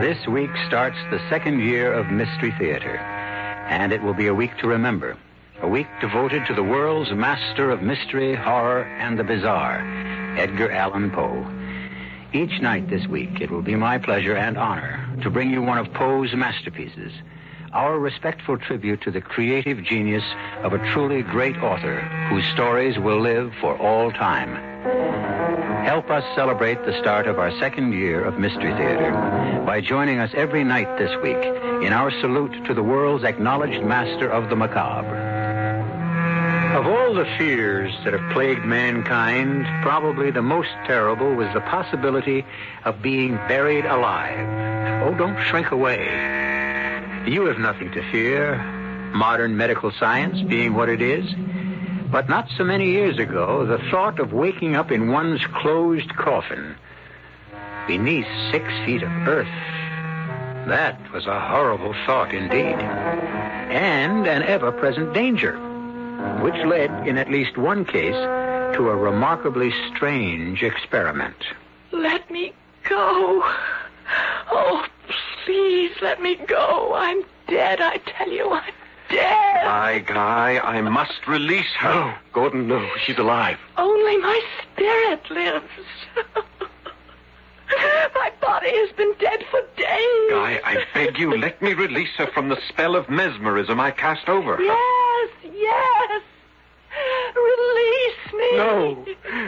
This week starts the second year of Mystery Theater, and it will be a week to remember. A week devoted to the world's master of mystery, horror, and the bizarre, Edgar Allan Poe. Each night this week, it will be my pleasure and honor to bring you one of Poe's masterpieces, our respectful tribute to the creative genius of a truly great author whose stories will live for all time. Help us celebrate the start of our second year of Mystery Theater by joining us every night this week in our salute to the world's acknowledged master of the macabre. Of all the fears that have plagued mankind, probably the most terrible was the possibility of being buried alive. Oh, don't shrink away. You have nothing to fear, modern medical science being what it is. But not so many years ago, the thought of waking up in one's closed coffin beneath six feet of earth, that was a horrible thought indeed. And an ever present danger, which led, in at least one case, to a remarkably strange experiment. Let me go. Oh, please let me go. I'm dead, I tell you. I'm dead. My Guy, I must release her. No, Gordon, no. She's alive. Only my spirit lives. my body has been dead for days. Guy, I beg you, let me release her from the spell of mesmerism I cast over her. Yes, yes. Release me. No.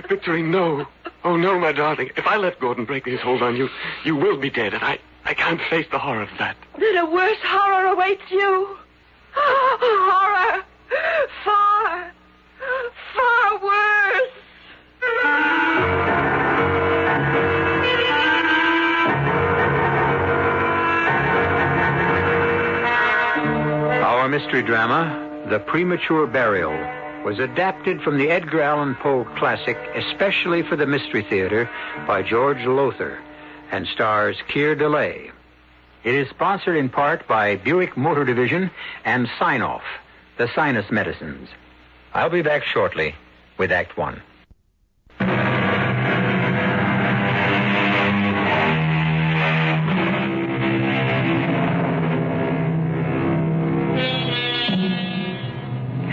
Victorine, no. Oh, no, my darling. If I let Gordon break his hold on you, you will be dead, and I, I can't face the horror of that. Then a worse horror awaits you. Horror. Far, far worse. Our mystery drama, The Premature Burial, was adapted from the Edgar Allan Poe classic, especially for the Mystery Theater, by George Lowther, and stars Keir Dullea. It is sponsored in part by Buick Motor Division and Sine-Off, the sinus medicines. I'll be back shortly with Act One.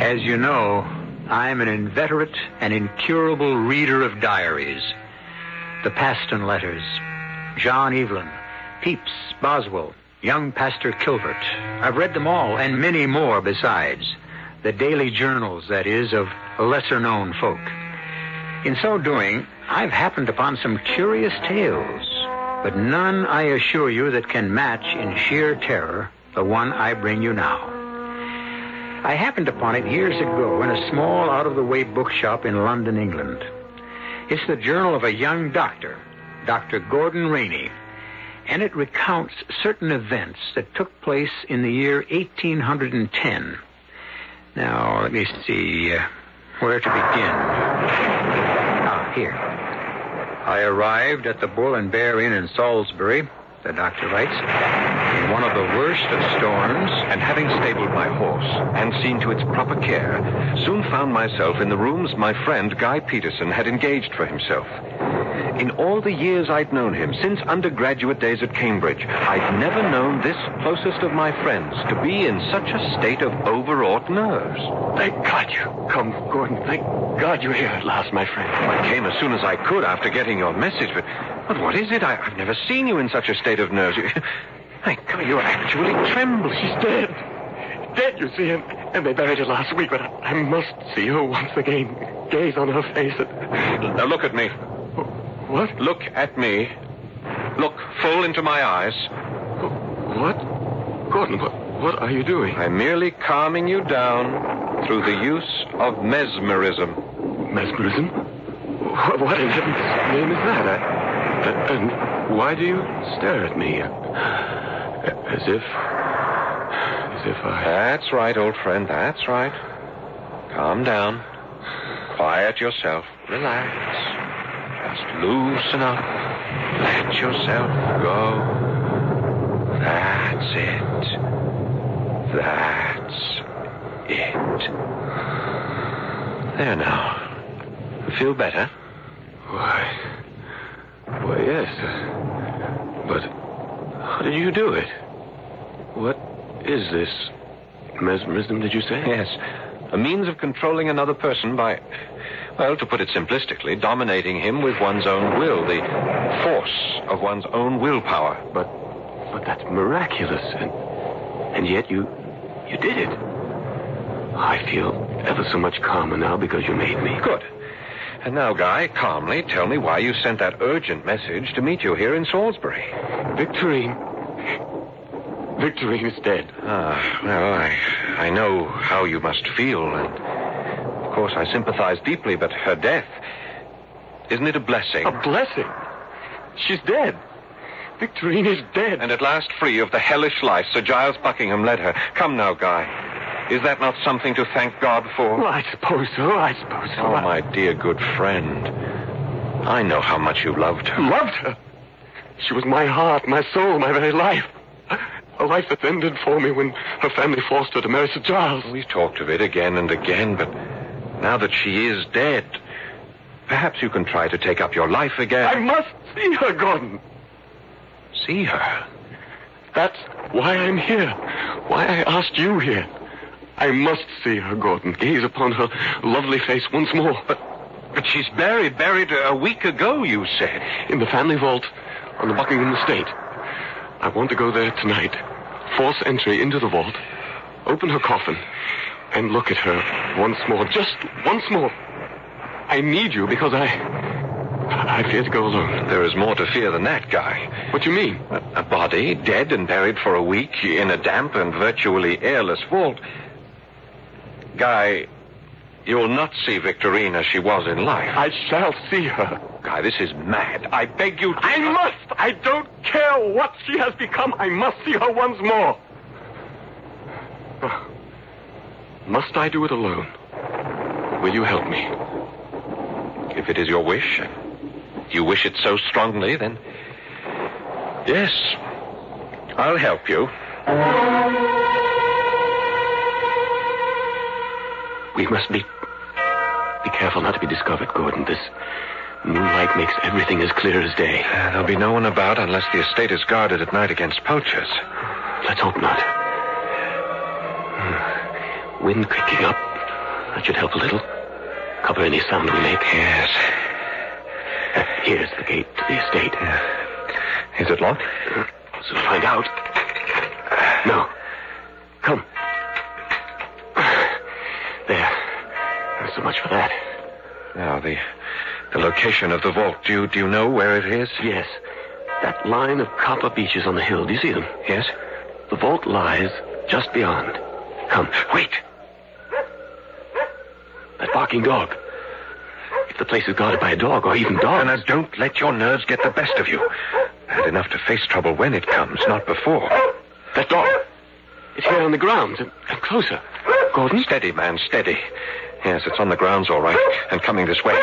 As you know, I'm an inveterate and incurable reader of diaries. The Paston letters, John Evelyn, Pepys, Boswell, young Pastor Kilvert. I've read them all and many more besides. The daily journals, that is, of lesser known folk. In so doing, I've happened upon some curious tales, but none, I assure you, that can match in sheer terror the one I bring you now. I happened upon it years ago in a small, out of the way bookshop in London, England. It's the journal of a young doctor, Dr. Gordon Rainey, and it recounts certain events that took place in the year 1810. Now, let me see uh, where to begin. Ah, here. I arrived at the Bull and Bear Inn in Salisbury, the doctor writes, in one of the worst of storms, And having stabled my horse and seen to its proper care, soon found myself in the rooms my friend Guy Peterson had engaged for himself. In all the years I'd known him, since undergraduate days at Cambridge, I'd never known this closest of my friends to be in such a state of overwrought nerves. Thank God you come, Gordon. Thank God you're here at last, my friend. I came as soon as I could after getting your message, but, but what is it? I, I've never seen you in such a state of nerves. You, My God, you're actually trembling. She's dead. Dead, you see, and, and they buried her last week, but I, I must see her once again. Gaze on her face and... Now look at me. What? Look at me. Look full into my eyes. What? Gordon, what, what are you doing? I'm merely calming you down through the use of mesmerism. Mesmerism? What, what in heaven's name is that? I, and why do you stare at me? As if... As if I... That's right, old friend. That's right. Calm down. Quiet yourself. Relax. Just loosen up. Let yourself go. That's it. That's it. There now. Feel better? Why... Why, yes. But how did you do it? What is this? Mesmerism, did you say? Yes. A means of controlling another person by, well, to put it simplistically, dominating him with one's own will, the force of one's own willpower. But, but that's miraculous, and and yet you, you did it. I feel ever so much calmer now because you made me. Good. And now, Guy, calmly tell me why you sent that urgent message to meet you here in Salisbury. Victorine. Victorine is dead. Ah, well, I, I know how you must feel, and course I sympathize deeply, but her death, isn't it a blessing? A blessing. She's dead. Victorine is dead. And at last free of the hellish life Sir Giles Buckingham led her. Come now, Guy. Is that not something to thank God for? Well, I suppose so. I suppose so. Oh, I- my dear good friend. I know how much you loved her. Loved her. She was my heart, my soul, my very life. A life that ended for me when her family forced her to marry Sir Giles. We've talked of it again and again, but now that she is dead, perhaps you can try to take up your life again. I must see her, Gordon. See her. That's why I'm here. Why I asked you here. I must see her, Gordon. Gaze upon her lovely face once more. But But she's buried, buried a week ago, you said. in the family vault on the Buckingham estate. I want to go there tonight. Force entry into the vault, open her coffin, and look at her once more. Just once more. I need you because I. I fear to go alone. There is more to fear than that, Guy. What do you mean? A, a body, dead and buried for a week in a damp and virtually airless vault. Guy, you'll not see Victorine as she was in life. I shall see her. Guy, this is mad. I beg you to. I must. I don't care what she has become. I must see her once more. Ah. Must I do it alone? Will you help me? If it is your wish, and you wish it so strongly, then. Yes, I'll help you. We must be. Be careful not to be discovered, Gordon. This moonlight makes everything as clear as day. Uh, there'll be no one about unless the estate is guarded at night against poachers. Let's hope not. Hmm. Wind picking up. That should help a little. Cover any sound we make. Yes. Uh, Here's the gate to the estate. Is it locked? Soon find out. No. Come. There. That's so much for that. Now, the the location of the vault. Do you, do you know where it is? Yes. That line of copper beeches on the hill. Do you see them? Yes. The vault lies just beyond. Come. Wait. That barking dog. If the place is guarded by a dog or even dogs. And now, don't let your nerves get the best of you. Had enough to face trouble when it comes, not before. That dog. It's here on the grounds and closer. Gordon? Steady, man, steady. Yes, it's on the grounds, all right, and coming this way.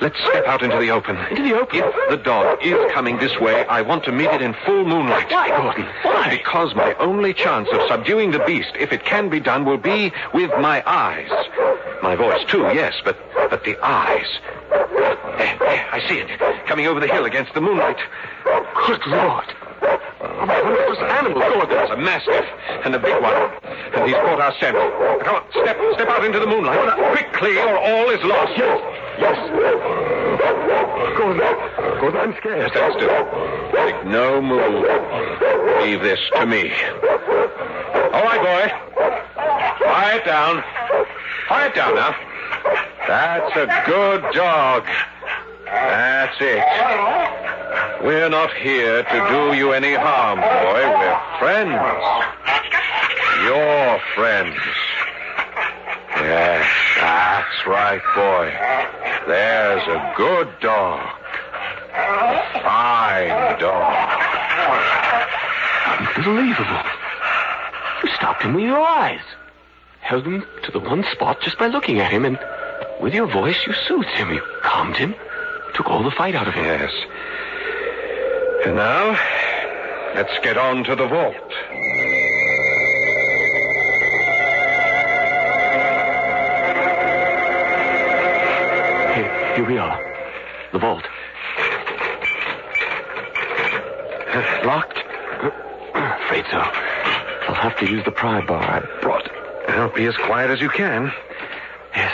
Let's step out into the open. Into the open? If the dog is coming this way, I want to meet it in full moonlight. Why, Gordon? Why? Because my only chance of subduing the beast, if it can be done, will be with my eyes. My voice, too, yes, but, but the eyes. There, there, I see it. Coming over the hill against the moonlight. Good Lord. A monstrous animal, Gordon. It's a mastiff, and a big one. And he's caught our scent. Come on, step, step out into the moonlight. Quickly, or all is lost. Yes, yes. Gordon. Gordon, I'm scared. Stand still. Make no move. Leave this to me. All right, boy. Quiet down. Quiet down now. That's a good dog. That's it. We're not here to do you any harm, boy. We're friends. Your friends. Yes, that's right, boy. There's a good dog. A fine dog. Unbelievable. You stopped him with your eyes. Held him to the one spot just by looking at him, and with your voice, you soothed him. You calmed him. Took all the fight out of him. Yes. And now, let's get on to the vault. Here, here we are. The vault. Locked? Afraid so. I'll have to use the pry bar I brought. Well, be as quiet as you can. Yes.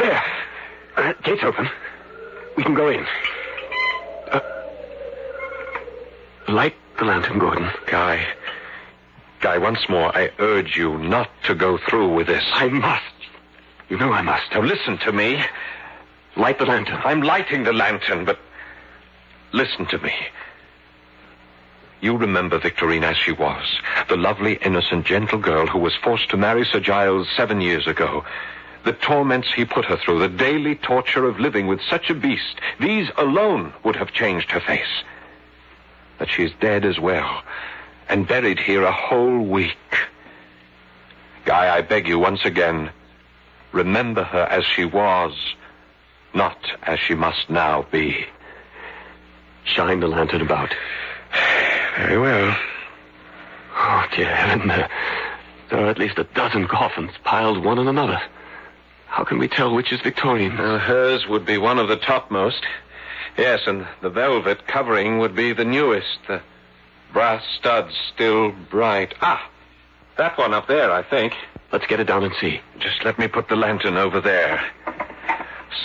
There. Uh, gate's open. We can go in. Uh, light the lantern, Gordon. Guy. Guy, once more, I urge you not to go through with this. I must. You know I must. Now listen to me. Light the lantern. I'm lighting the lantern, but listen to me. You remember Victorine as she was, the lovely, innocent, gentle girl who was forced to marry Sir Giles seven years ago. The torments he put her through, the daily torture of living with such a beast, these alone would have changed her face. But she's dead as well, and buried here a whole week. Guy, I beg you once again, remember her as she was, not as she must now be. Shine the lantern about. Very well. Oh, dear heaven. There, there are at least a dozen coffins piled one on another. How can we tell which is Victorine? Hers would be one of the topmost. Yes, and the velvet covering would be the newest. The brass studs still bright. Ah, that one up there, I think. Let's get it down and see. Just let me put the lantern over there.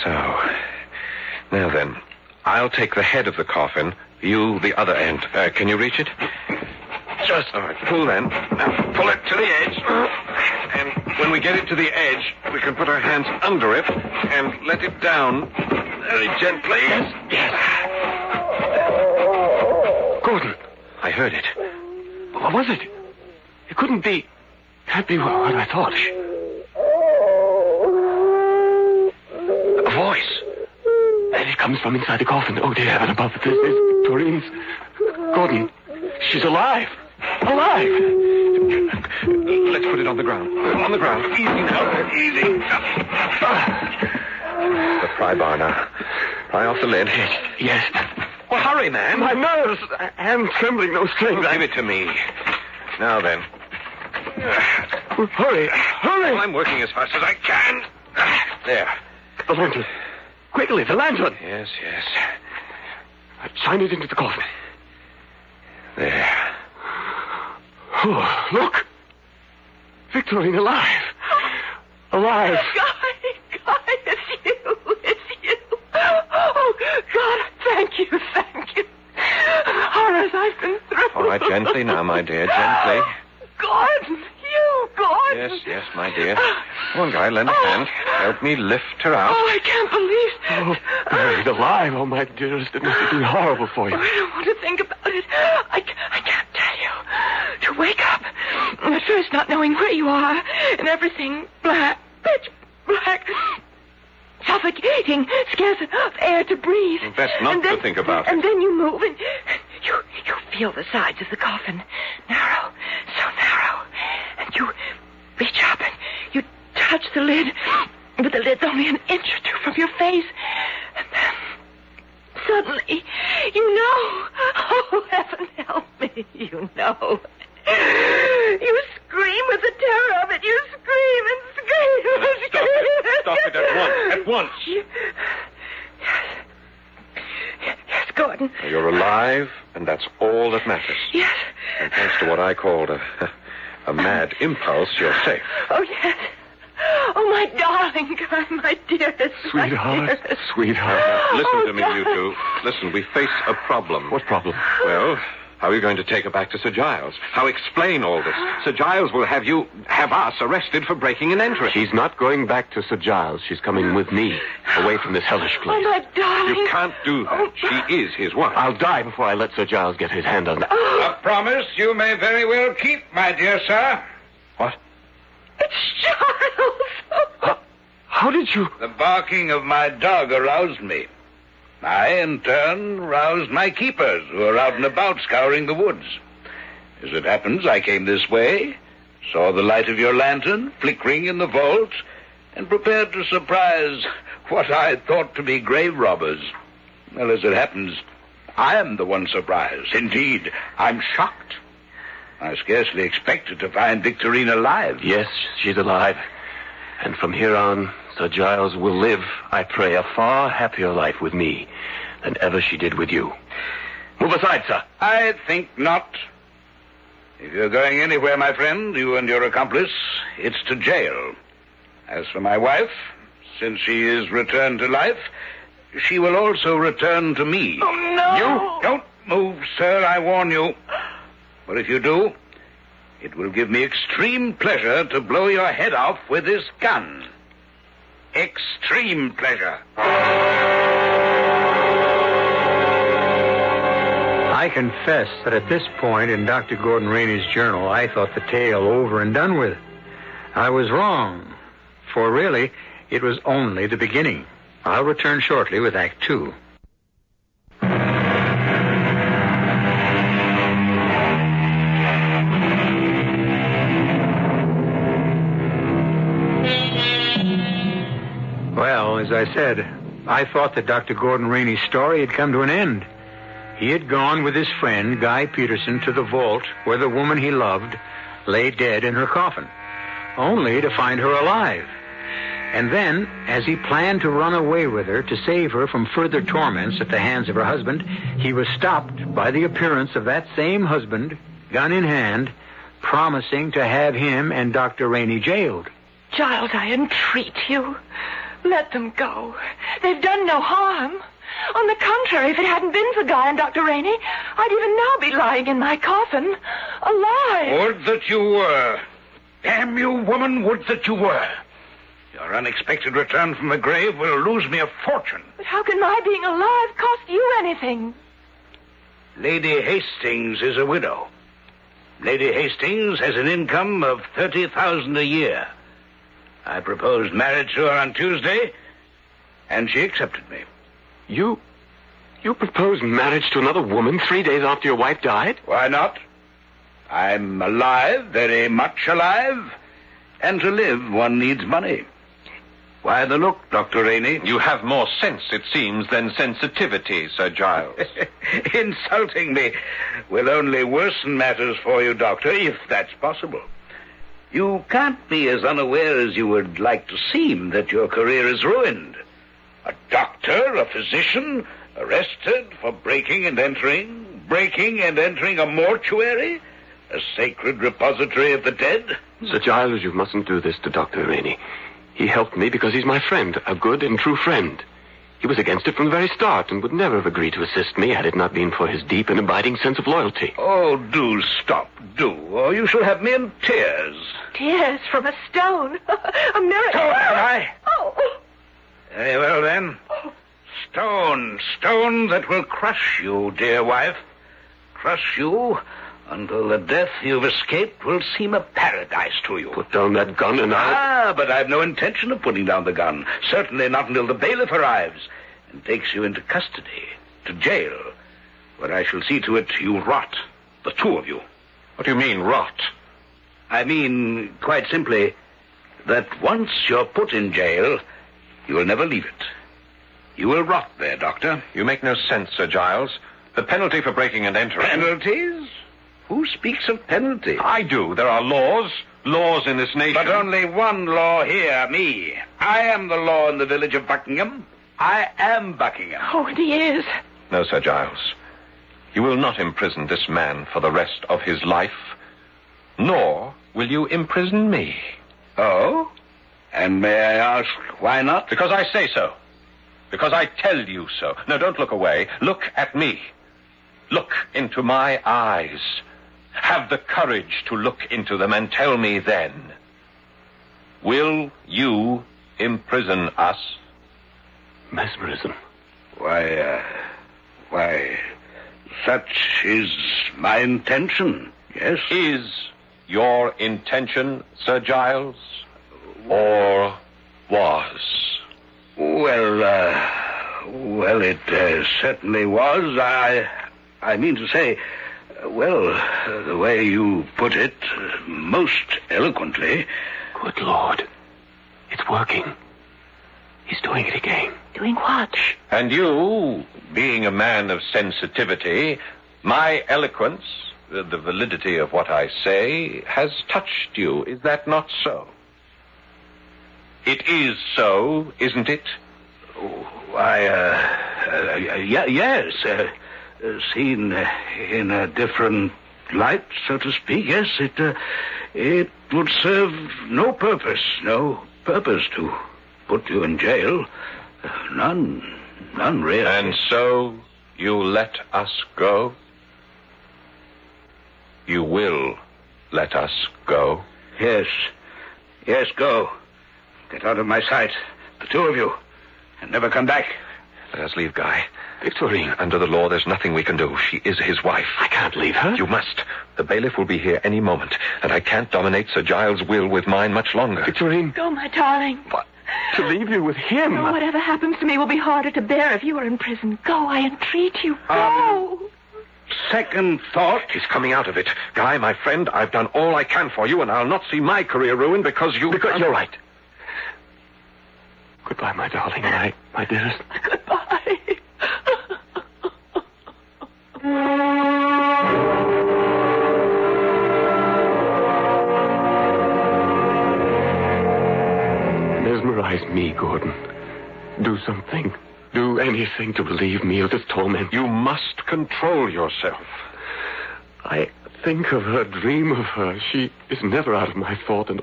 So. Now then, I'll take the head of the coffin, you the other end. Uh, can you reach it? Just all right. Pull then. Now pull it to the edge. And when we get it to the edge, we can put our hands under it and let it down very gently. Yes. Yes. Gordon, I heard it. what was it? It couldn't be. Can't be what I thought. A voice. And it comes from inside the coffin. Oh, dear heaven above. This is Victorine's. Gordon, she's alive. Alive. Let's put it on the ground. On the ground. Easy now. Easy. Ah. The pry bar now. Pry off the lid. Yes. Well, hurry, man. My nerves. I am trembling, no strings. Give it to me. Now then. Hurry. Hurry. Well, I'm working as fast as I can. There. The lantern. Quickly, the lantern. Yes, yes. Shine it into the coffin. There. Oh, look. Victorine alive. Alive. Oh, Guy, Guy, it's you. It's you. Oh, God, thank you, thank you. Horrors I've been through. All right, gently now, my dear, gently. Gordon, you, Gordon. Yes, yes, my dear. Come on, Guy, lend a hand. Help me lift her out. Oh, I can't believe Oh, it. buried alive. Oh, my dearest. It must have been horrible for you. Oh, I don't want to think about it. I, I can't tell you. To wake up, at first not knowing where you are, and everything black, pitch black, suffocating, scarce enough air to breathe. Best not And to think about And it. And then you move, and you you feel the sides of the coffin, narrow, so narrow, and you reach up and you touch the lid, but the lid's only an inch or two from your face, and then Suddenly, you know. Oh, heaven help me. You know. You scream with the terror of it. You scream and scream and Stop scream. it. Stop it at once. At once. Yes. Yes, Gordon. You're alive, and that's all that matters. Yes. And thanks to what I called a, a mad impulse, you're safe. Oh, yes. Oh, my darling my dearest. my Sweetheart, dearest. sweetheart. Listen Oh, to me, oh, you two. Listen, we face a problem. What problem? Well, how are you going to take her back to Sir Giles? How explain all this? Sir Giles will have you, have us arrested for breaking and entering. She's not going back to Sir Giles. She's coming with me, away from this hellish Oh, place. my darling. You can't do that. Oh. She is his wife. I'll die before I let Sir Giles get his hand on that. Oh. A promise you may very well keep, my dear sir. What? It's Giles. How, how did you? The barking of my dog aroused me. I, in turn, roused my keepers, who are out and about scouring the woods. As it happens, I came this way, saw the light of your lantern flickering in the vault, and prepared to surprise what I thought to be grave robbers. Well, as it happens, I am the one surprised. Indeed, I'm shocked. I scarcely expected to find Victorine alive. Yes, she's alive. And from here on, Sir Giles will live, I pray, a far happier life with me than ever she did with you. Move aside, sir. I think not. If you're going anywhere, my friend, you and your accomplice, it's to jail. As for my wife, since she is returned to life, she will also return to me. Oh, no. You don't move, sir, I warn you. But if you do, it will give me extreme pleasure to blow your head off with this gun. Extreme pleasure. I confess that at this point in Dr. Gordon Rainey's journal, I thought the tale over and done with. I was wrong, for really, it was only the beginning. I'll return shortly with Act Two. Well, as I said, I thought that Dr. Gordon Rainey's story had come to an end. He had gone with his friend, Guy Peterson, to the vault where the woman he loved lay dead in her coffin, only to find her alive. And then, as he planned to run away with her to save her from further torments at the hands of her husband, he was stopped by the appearance of that same husband, gun in hand, promising to have him and Dr. Rainey jailed. Giles, I entreat you. Let them go. They've done no harm. On the contrary, if it hadn't been for Guy and Dr. Rainey, I'd even now be lying in my coffin, alive. Would that you were. Damn you, woman, would that you were. Your unexpected return from the grave will lose me a fortune. But how can my being alive cost you anything? Lady Hastings is a widow. Lady Hastings has an income of thirty thousand a year. I proposed marriage to her on Tuesday, and she accepted me. You. You proposed marriage to another woman three days after your wife died? Why not? I'm alive, very much alive, and to live one needs money. Why the look, Dr. Rainey? You have more sense, it seems, than sensitivity, Sir Giles. Insulting me will only worsen matters for you, Doctor, if that's possible. You can't be as unaware as you would like to seem that your career is ruined. A doctor, a physician, arrested for breaking and entering, breaking and entering a mortuary, a sacred repository of the dead. Sir Giles, you mustn't do this to Dr. Rainey. He helped me because he's my friend, a good and true friend. He was against it from the very start and would never have agreed to assist me had it not been for his deep and abiding sense of loyalty. Oh, do stop, do, or you shall have me in tears. Tears from a stone. a miracle. So am I. Oh. Very well, then. Stone, stone that will crush you, dear wife. Crush you until the death you've escaped will seem a paradise to you. Put down that gun and I'll... Ah, but I've no intention of putting down the gun. Certainly not until the bailiff arrives and takes you into custody, to jail, where I shall see to it you rot, the two of you. what do you mean, rot? I mean, quite simply, that once you're put in jail, you will never leave it. You will rot there, Doctor. You make no sense, Sir Giles. The penalty for breaking and entering. Penalties? Who speaks of penalty? I do. There are laws. Laws in this nation. But only one law here, me. I am the law in the village of Buckingham. I am Buckingham. Oh, and he is. No, Sir Giles. You will not imprison this man for the rest of his life, nor will you imprison me. Oh? And may I ask why not? Because I say so. Because I tell you so. No, don't look away. Look at me. Look into my eyes. Have the courage to look into them and tell me then. Will you imprison us? Mesmerism. Why, uh, why, such is my intention, yes? Is your intention, Sir Giles? Or was? Well, uh, well, it uh, certainly was. I, I mean to say, uh, well, uh, the way you put it, uh, most eloquently. Good Lord. It's working. He's doing it again. Doing what? And you, being a man of sensitivity, my eloquence, the, the validity of what I say, has touched you. Is that not so? It is so, isn't it? Why, uh, uh, y- yes, uh, uh, seen in a different light, so to speak, yes, it, uh, it would serve no purpose, no purpose to put you in jail. None, none really. And so you let us go? You will let us go? Yes, yes, go. Get out of my sight, the two of you, and never come back. Let us leave Guy. Victorine. Under the law, there's nothing we can do. She is his wife. I can't leave her. You must. The bailiff will be here any moment, and I can't dominate Sir Giles' will with mine much longer. Victorine, Go, my darling. What? to leave you with him. Oh, whatever happens to me will be harder to bear if you are in prison. Go, I entreat you. Go. Um, Second thought. He's coming out of it. Guy, my friend, I've done all I can for you, and I'll not see my career ruined because you... Because you're right. Goodbye, my darling, my, my dearest. Goodbye. Mesmerize me, Gordon. Do something. Do anything to relieve me of this torment. You must control yourself. I think of her, dream of her. She is never out of my thought, and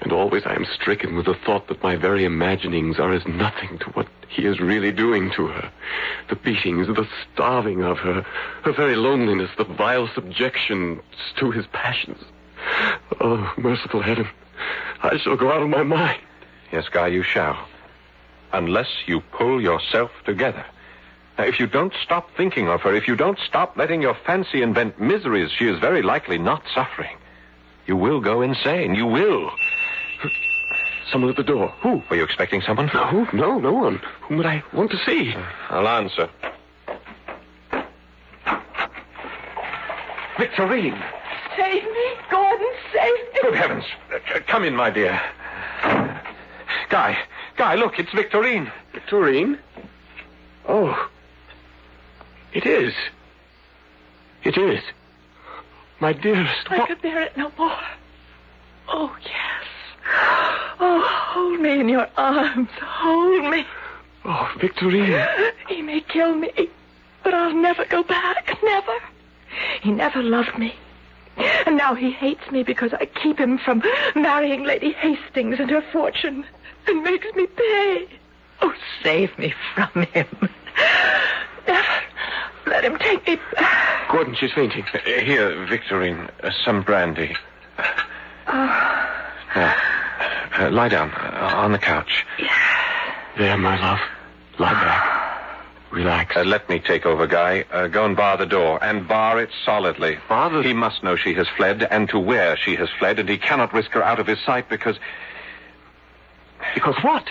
and always I am stricken with the thought that my very imaginings are as nothing to what he is really doing to her. The beatings, the starving of her, her very loneliness, the vile subjection to his passions. Oh, merciful heaven, I shall go out of my mind. Yes, Guy, you shall. Unless you pull yourself together. Now, if you don't stop thinking of her, if you don't stop letting your fancy invent miseries she is very likely not suffering, you will go insane. You will. Someone at the door. Who? Were you expecting someone? No, no, no one. Whom would I want to see? I'll answer. Victorine! Save me, Gordon, save me. Good heavens. Uh, come in, my dear. Guy, Guy, look, it's Victorine. Victorine? Oh. It is. It is. My dearest, I what? could bear it no more. Oh, yes. Oh, hold me in your arms. Hold me. Oh, Victorine. He may kill me, but I'll never go back. Never. He never loved me. And now he hates me because I keep him from marrying Lady Hastings and her fortune and makes me pay. Oh, save me from him. Never let him take me back. Gordon, she's fainting. Uh, here, Victorine, uh, some brandy. Now, uh, lie down uh, on the couch. There, my love. Lie back. Relax. Uh, let me take over, Guy. Uh, go and bar the door, and bar it solidly. Bar the- He must know she has fled, and to where she has fled, and he cannot risk her out of his sight because. because what?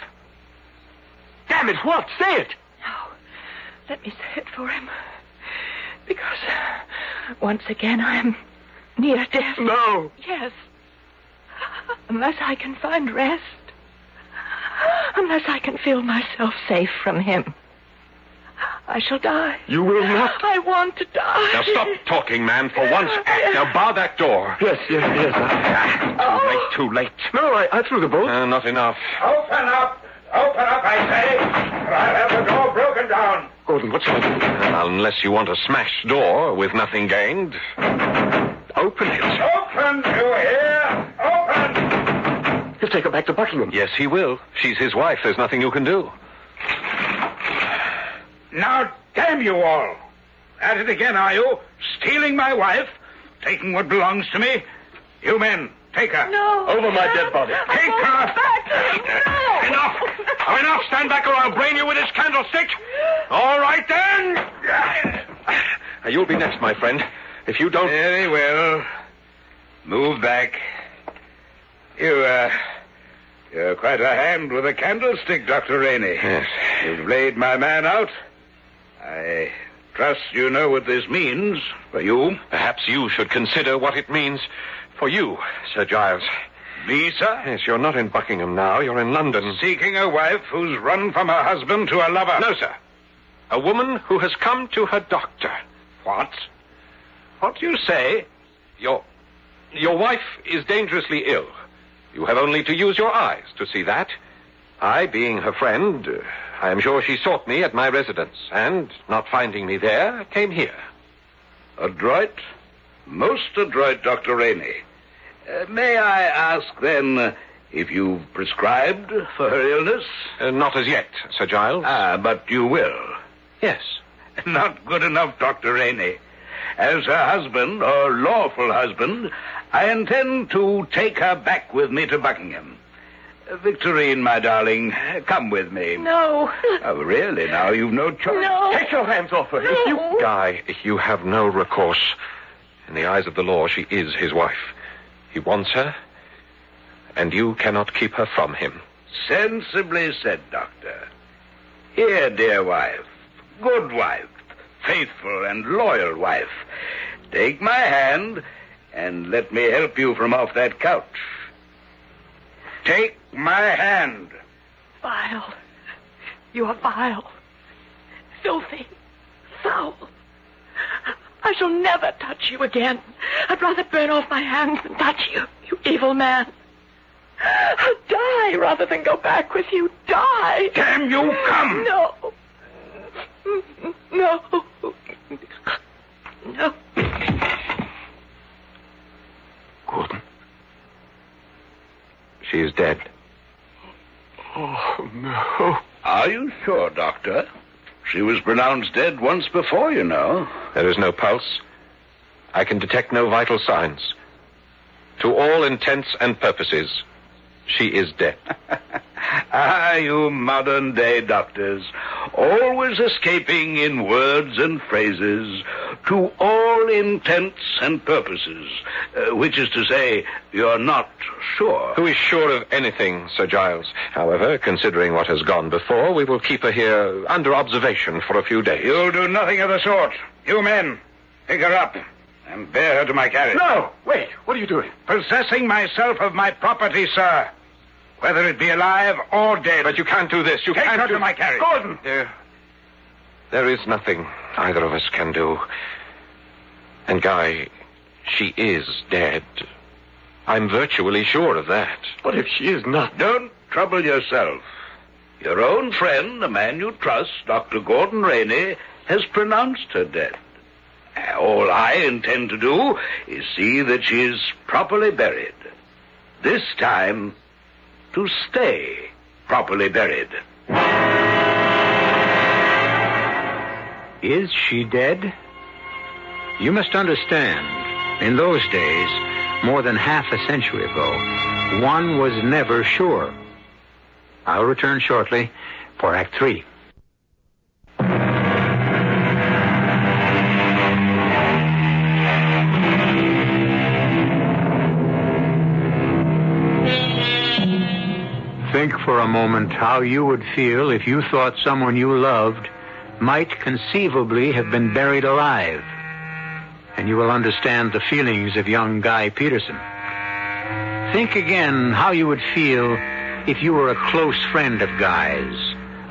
Damn it, what? Say it. No. Let me say it for him. Because once again I am near death. No. Yes. Unless I can find rest. Unless I can feel myself safe from him. I shall die. You will not. I want to die. Now stop talking, man, for once. Act. Now bar that door. Yes, yes, yes. I- Ah, too late, too late. No, I, I threw the bolt. Uh, not enough. Open up! Open up, I say! Or I'll have the door broken down. Gordon, what shall I do? Well, unless you want a smashed door with nothing gained. Open it. Open, you hear? Open! It's He'll take her back to Buckingham. Yes, he will. She's his wife. There's nothing you can do. Now, damn you all. At it again, are you? Stealing my wife? Taking what belongs to me? You men, take her. No. Over my dead body. Take her. No. Enough. Oh, enough. Stand back or I'll brain you with this candlestick. All right, then. Now, you'll be next, my friend. If you don't. Very well. Move back. You, uh, you're quite a hand with a candlestick, Dr. Rainey. Yes. You've laid my man out. I trust you know what this means for you. Perhaps you should consider what it means for you, Sir Giles. Me, sir? Yes, you're not in Buckingham now. You're in London. Seeking a wife who's run from her husband to a lover. No, sir. A woman who has come to her doctor. What? What do you say? Your. Your wife is dangerously ill. You have only to use your eyes to see that. I, being her friend, uh, I am sure she sought me at my residence, and, not finding me there, came here. Adroit? Most adroit, Dr. Rainey. Uh, may I ask, then, uh, if you've prescribed for her illness? Uh, not as yet, Sir Giles. Ah, but you will. yes. Not good enough, Dr. Rainey. As her husband, or lawful husband, I intend to take her back with me to Buckingham. Uh, Victorine, my darling, come with me. No. Oh, really? Now you've no choice. No. Take your hands off her. No. If you... Guy, you have no recourse. In the eyes of the law, she is his wife. He wants her, and you cannot keep her from him. Sensibly said, Doctor. Here, dear wife, good wife, faithful and loyal wife, take my hand and let me help you from off that couch. Take my hand. Vile. You are vile. Filthy. Foul. I shall never touch you again. I'd rather burn off my hands than touch you, you evil man. I'll die rather than go back with you. Die. Damn you, come! No. No. No. Gordon. She is dead. Oh, no. Are you sure, Doctor? She was pronounced dead once before, you know. There is no pulse. I can detect no vital signs. To all intents and purposes, she is dead. ah, you modern day doctors, always escaping in words and phrases to all intents and purposes, uh, which is to say, you're not sure. Who is sure of anything, Sir Giles? However, considering what has gone before, we will keep her here under observation for a few days. You'll do nothing of the sort. You men, pick her up and bear her to my carriage. No! Wait. What are you doing? Possessing myself of my property, sir. Whether it be alive or dead. But you can't do this. You Take can't her do... to my carriage. Gordon! There, there is nothing either of us can do. And Guy, she is dead. I'm virtually sure of that. But if she is not... Don't trouble yourself. Your own friend, the man you trust, Dr. Gordon Rainey, has pronounced her dead. All I intend to do is see that she is properly buried. This time, to stay properly buried. Is she dead? You must understand, in those days, more than half a century ago, one was never sure. I'll return shortly for Act Three. For a moment how you would feel if you thought someone you loved might conceivably have been buried alive. And you will understand the feelings of young Guy Peterson. Think again how you would feel if you were a close friend of Guy's,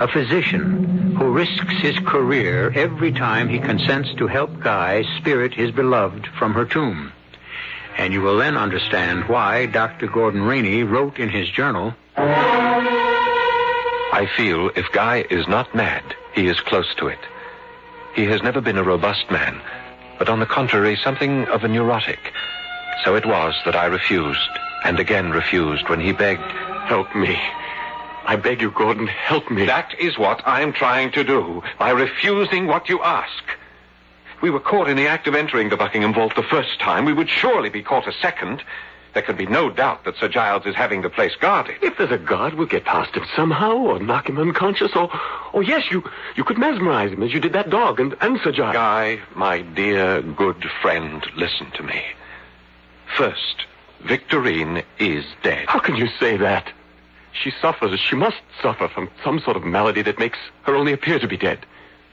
a physician who risks his career every time he consents to help Guy spirit his beloved from her tomb. And you will then understand why Dr. Gordon Rainey wrote in his journal, I feel if Guy is not mad, he is close to it. He has never been a robust man, but on the contrary, something of a neurotic. So it was that I refused. and again refused when he begged. Help me. I beg you, Gordon, help me. That is what I'm trying to do by refusing what you ask. We were caught in the act of entering the Buckingham Vault the first time. We would surely be caught a second. There can be no doubt that Sir Giles is having the place guarded. If there's a guard, we'll get past him somehow, or knock him unconscious, or, or yes, you, you could mesmerize him as you did that dog and, and Sir Giles. Guy, my dear, good friend, listen to me. First, Victorine is dead. How can you say that? She suffers, she must suffer from some sort of malady that makes her only appear to be dead.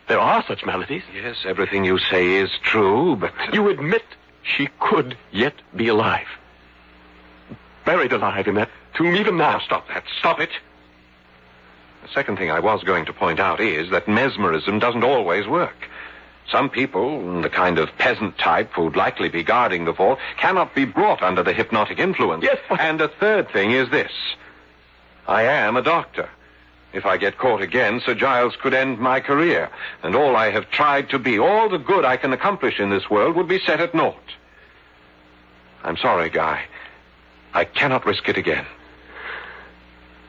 There are such maladies. Yes, everything you say is true, but. You admit she could yet be alive. Buried alive in that tomb even now. Stop that. Stop it. The second thing I was going to point out is that mesmerism doesn't always work. Some people, the kind of peasant type who'd likely be guarding the vault, cannot be brought under the hypnotic influence. Yes, but- And a third thing is this. I am a doctor. If I get caught again, Sir Giles could end my career, and all I have tried to be, all the good I can accomplish in this world, would be set at naught. I'm sorry, Guy. I cannot risk it again.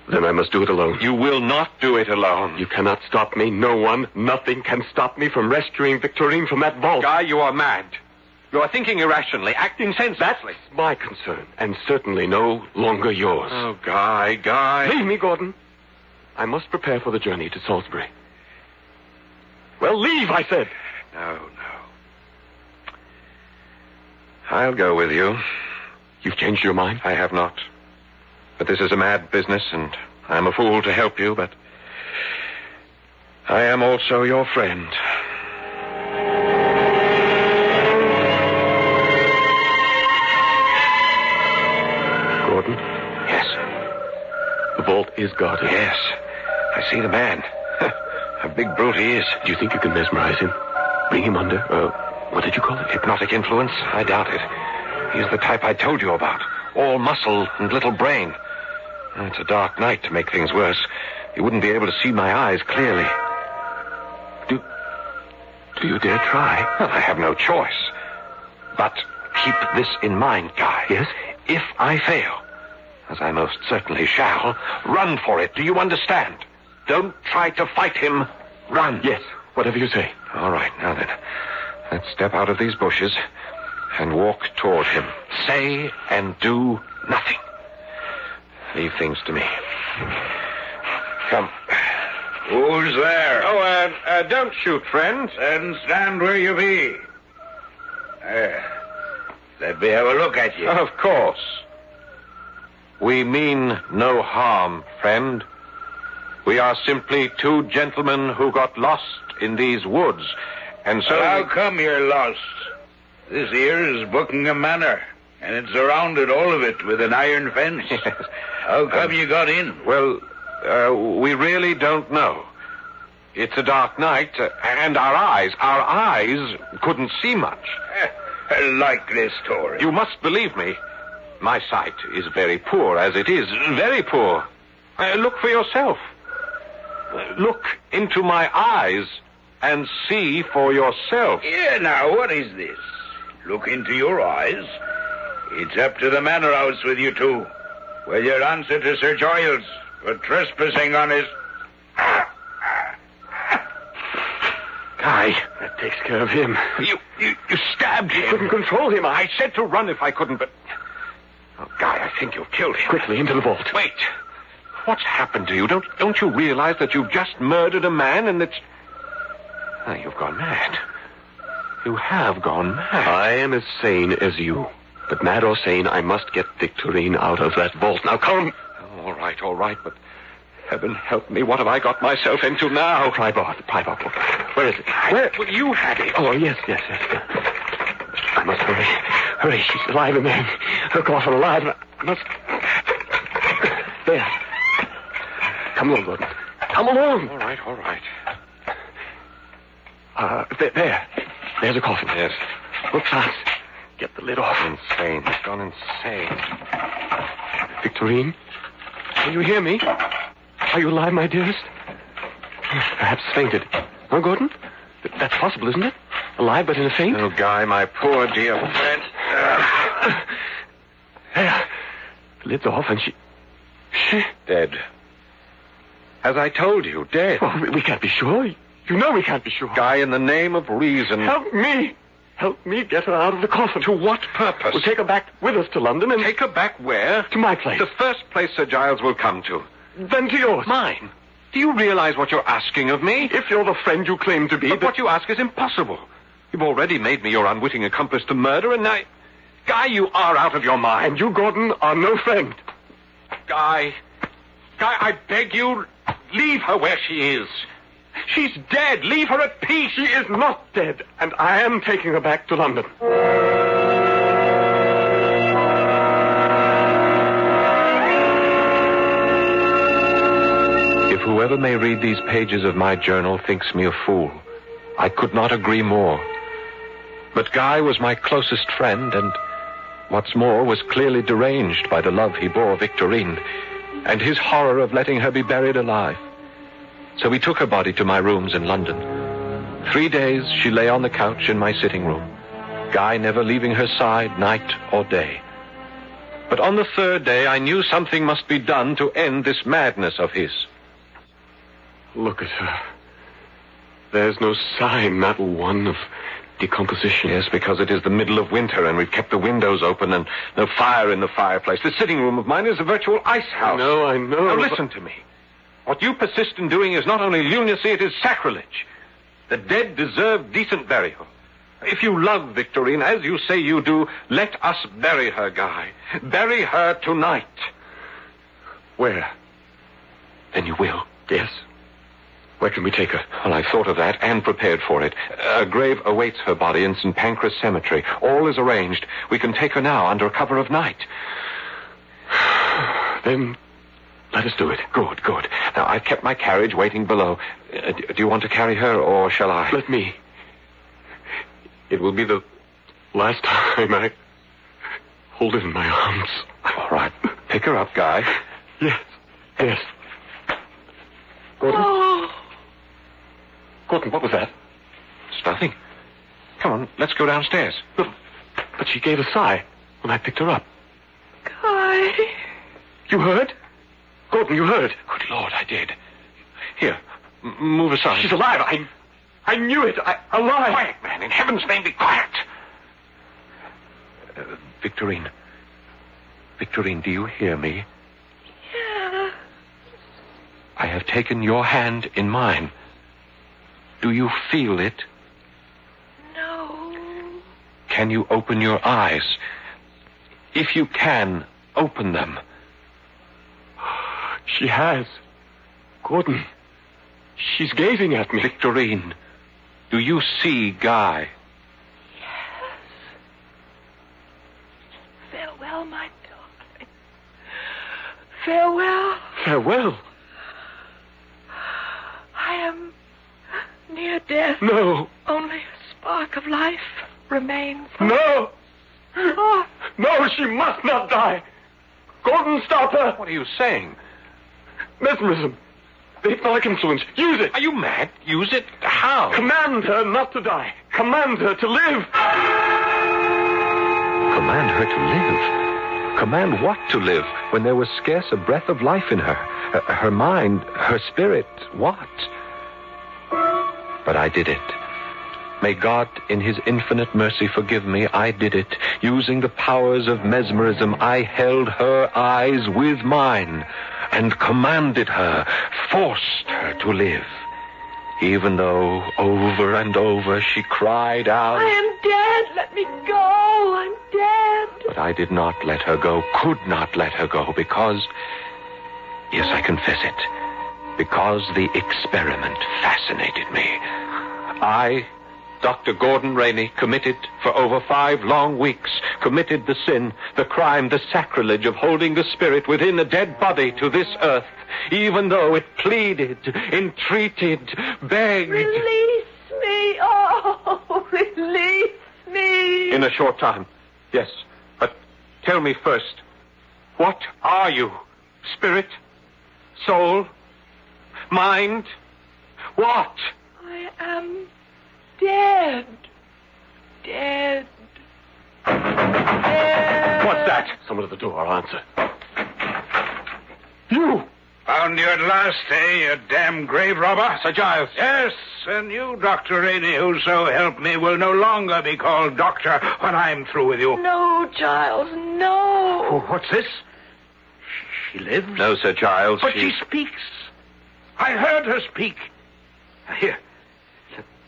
Then I must do it alone. You will not do it alone. You cannot stop me. No one, nothing can stop me from rescuing Victorine from that vault. Guy, you are mad. You are thinking irrationally, acting senselessly. That's my concern, and certainly no longer yours. Oh, Guy, Guy. Leave me, Gordon. I must prepare for the journey to Salisbury. Well, leave, I said. No, no. I'll go with you. You've changed your mind? I have not. But this is a mad business, and I'm a fool to help you, but I am also your friend. Gordon, Yes, the vault is guarded. yes. I see the man. a big brute he is. Do you think you can mesmerize him? Bring him under, uh, what did you call it? Hypnotic influence? I doubt it. He's the type I told you about. All muscle and little brain. It's a dark night to make things worse. You wouldn't be able to see my eyes clearly. Do, do you dare try? Well, I have no choice. But keep this in mind, Guy. Yes? If I fail, as I most certainly shall, run for it. Do you understand? Don't try to fight him. Run. Yes, whatever you say. All right, now then. Let's step out of these bushes and walk toward him. Say and do nothing. Leave things to me. Come. Who's there? Oh, uh, uh, don't shoot, friend. Then stand where you be. There. Let me have a look at you. Of course. We mean no harm, friend. We are simply two gentlemen who got lost in these woods, and so. How we- come you're lost? This here is Buckingham Manor, and it's surrounded all of it with an iron fence. How come you got in? Well, uh, we really don't know. It's a dark night, uh, and our eyes, our eyes couldn't see much. I like this story. You must believe me. My sight is very poor as it is. Very poor. Uh, look for yourself. Look into my eyes and see for yourself. Yeah, now, what is this? Look into your eyes. It's up to the manor house with you two. With your answer to Sir Giles for trespassing on his. Guy, that takes care of him. You, you, you stabbed him. Couldn't control him. I I said to run if I couldn't, but. Oh, Guy, I think you've killed him. quickly into the vault. Wait. What's happened to you? Don't don't you realize that you've just murdered a man and that Ah, you've gone mad. You have gone mad. I am as sane as you. But mad or sane, I must get Victorine out of that vault. Now come. All right, all right, but heaven help me, what have I got myself into now? Tribord, the Tribord book. Where is it? Where? Well, you had it. Oh, yes, yes, yes. I must hurry. Hurry, she's alive in there. Her coffin alive. I must. There. Come along, Gordon. Come along. All right, all right. Uh, there, there. There's a coffin. Yes. Look fast. Get the lid off. Insane. He's gone insane. Victorine? Can you hear me? Are you alive, my dearest? Perhaps fainted. Huh, Gordon? That's possible, isn't it? Alive, but in a faint? Oh, Guy, my poor dear friend. There. lid's off and she. She. Dead. As I told you, dead. Oh, we can't be sure. You know we can't be sure. Guy, in the name of reason. Help me. Help me get her out of the coffin. To what purpose? We'll take her back with us to London and. Take her back where? To my place. The first place Sir Giles will come to. Then to yours. Mine. Do you realize what you're asking of me? If you're the friend you claim to be. But what you ask is impossible. You've already made me your unwitting accomplice to murder, and now. Guy, you are out of your mind. And you, Gordon, are no friend. Guy. Guy, I beg you, leave her where she is. She's dead. Leave her at peace. She is not dead, and I am taking her back to London. If whoever may read these pages of my journal thinks me a fool, I could not agree more. But Guy was my closest friend, and what's more, was clearly deranged by the love he bore Victorine, and his horror of letting her be buried alive. So we took her body to my rooms in London. Three days she lay on the couch in my sitting room, Guy never leaving her side night or day. But on the third day, I knew something must be done to end this madness of his. Look at her. There's no sign, not one, of decomposition. Yes, because it is the middle of winter and we've kept the windows open and no fire in the fireplace. The sitting room of mine is a virtual ice house. I know, I know. Now listen to me. What you persist in doing is not only lunacy, it is sacrilege. The dead deserve decent burial. If you love Victorine, as you say you do, let us bury her, Guy. Bury her tonight. Where? Then you will. Yes. Where can we take her? Well, I've thought of that and prepared for it. A grave awaits her body in St. Pancras Cemetery. All is arranged. We can take her now under cover of night. Then let us do it. Good, good. Now, I've kept my carriage waiting below. Uh, do you want to carry her, or shall I? Let me. It will be the last time I hold her in my arms. All right. Pick her up, Guy. Yes. Yes. Gordon? Oh. Gordon, what was that? It's nothing. Come on, let's go downstairs. But, but she gave a sigh when I picked her up. Guy. You heard? Gordon, you heard? Good Lord, I did. Here, m- move aside. She's alive. I, I knew it. I, alive. Quiet, man. In heaven's name, be quiet. Uh, Victorine. Victorine, do you hear me? Yeah. I have taken your hand in mine. Do you feel it? No. Can you open your eyes? If you can, open them. She has. Gordon, she's gazing at me. Victorine, do you see Guy? Yes. Farewell, my darling. Farewell. Farewell. I am near death. No. Only a spark of life remains. No. Oh, No, she must not die. Gordon, stop her. What are you saying? Mesmerism. The hypnotic influence. Use it. Are you mad? Use it? How? Command her not to die. Command her to live. Command her to live. Command what to live when there was scarce a breath of life in her? Her, her mind, her spirit, what? But I did it. May God, in His infinite mercy, forgive me. I did it. Using the powers of mesmerism, I held her eyes with mine and commanded her, forced her to live. Even though over and over she cried out. I am dead. Let me go. I'm dead. But I did not let her go, could not let her go, because, yes, I confess it, because the experiment fascinated me. I, Dr. Gordon Rainey, committed for over five long weeks, committed the sin, the crime, the sacrilege of holding the spirit within a dead body to this earth, even though it pleaded, entreated, begged. Release me. Oh, release me. In a short time, yes. But tell me first, what are you? Spirit? Soul? Mind? What? I am dead. Dead. Dead. What's that? Someone at the door. I'll answer. You! Found you at last, eh, you damn grave robber? Sir Giles. Yes, and you, Dr. Rainey, who so helped me, will no longer be called doctor when I'm through with you. No, Giles, no. Oh, what's this? She lives? No, Sir Giles. But she speaks. I heard her speak. Here, let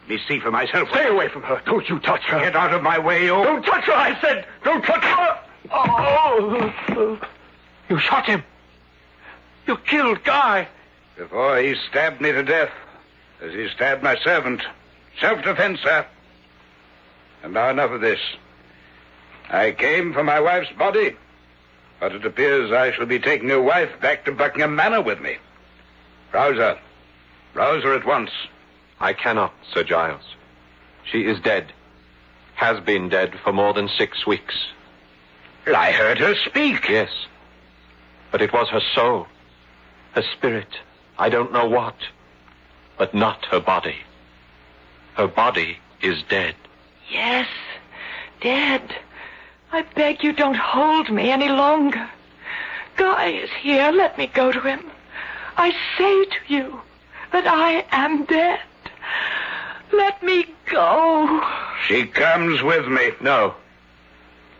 me see for myself. Stay away from her. Don't you touch her. Get out of my way, you. Don't touch her, I said. Don't touch her. Oh. You shot him. You killed Guy. Before he stabbed me to death, as he stabbed my servant. Self-defense, sir. And now enough of this. I came for my wife's body, but it appears I shall be taking your wife back to Buckingham Manor with me. Rouse her. Rouse her at once. I cannot, Sir Giles. She is dead. Has been dead for more than six weeks. I heard her speak. Yes. But it was her soul. Her spirit. I don't know what. But not her body. Her body is dead. Yes, dead. I beg you don't hold me any longer. Guy is here. Let me go to him. I say to you that I am dead. Let me go. She comes with me. No.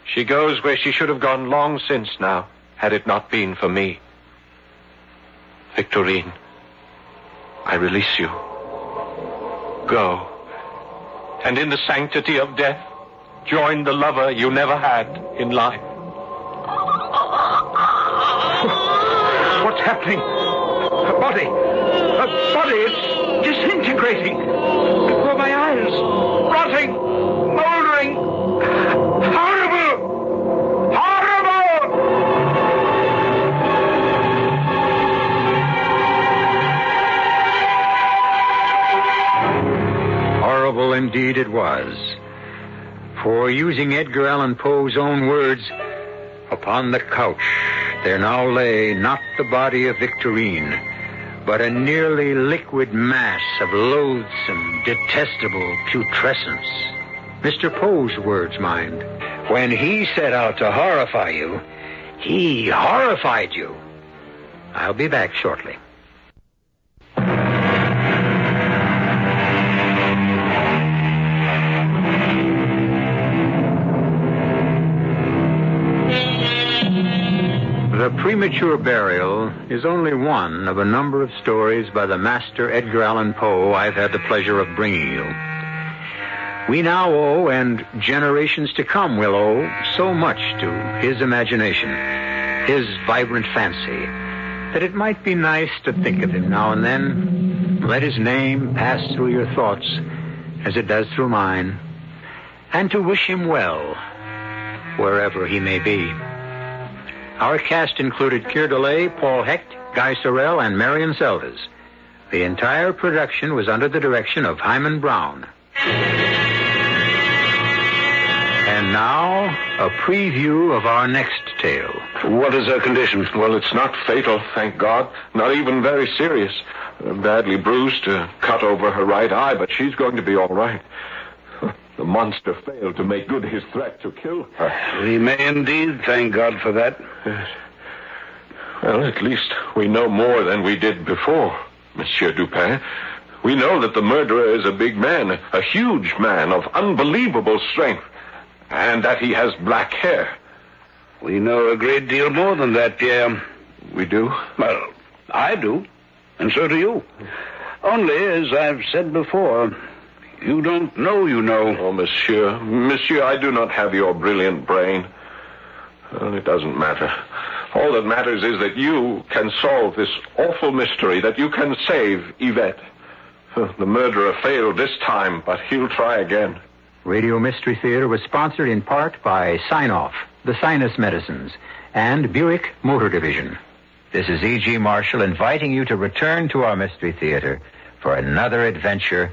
She goes where she should have gone long since now, had it not been for me. Victorine, I release you. Go. And in the sanctity of death, join the lover you never had in life. What's happening? Her body. Her body. It's disintegrating. Before my eyes. Rotting. Moldering. Horrible. Horrible. Horrible indeed it was. For using Edgar Allan Poe's own words, upon the couch there now lay not the body of Victorine, but a nearly liquid mass of loathsome, detestable putrescence. Mr. Poe's words, mind. When he set out to horrify you, he horrified you. I'll be back shortly. The Premature Burial is only one of a number of stories by the master Edgar Allan Poe I've had the pleasure of bringing you. We now owe, and generations to come will owe, so much to his imagination, his vibrant fancy, that it might be nice to think of him now and then, let his name pass through your thoughts as it does through mine, and to wish him well, wherever he may be. Our cast included Keir Dullea, Paul Hecht, Guy Sorel, and Marion Seldes. The entire production was under the direction of Himan Brown. And now, a preview of our next tale. What is her condition? Well, it's not fatal, thank God. Not even very serious. Badly bruised, uh, cut over her right eye, but she's going to be all right. The monster failed to make good his threat to kill her. We may indeed thank God for that. Yes. Well, at least we know more than we did before, Monsieur Dupin. We know that the murderer is a big man, a huge man of unbelievable strength, and that he has black hair. We know a great deal more than that, Pierre. We do? Well, I do, and so do you. Only, as I've said before, you don't know you know. Oh, monsieur. Monsieur, I do not have your brilliant brain. Well, it doesn't matter. All that matters is that you can solve this awful mystery, that you can save Yvette. The murderer failed this time, but he'll try again. Radio Mystery Theater was sponsored in part by Sine-Off, the Sinus Medicines, and Buick Motor Division. This is E.G. Marshall inviting you to return to our Mystery Theater for another adventure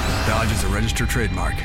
Dodge is a registered trademark.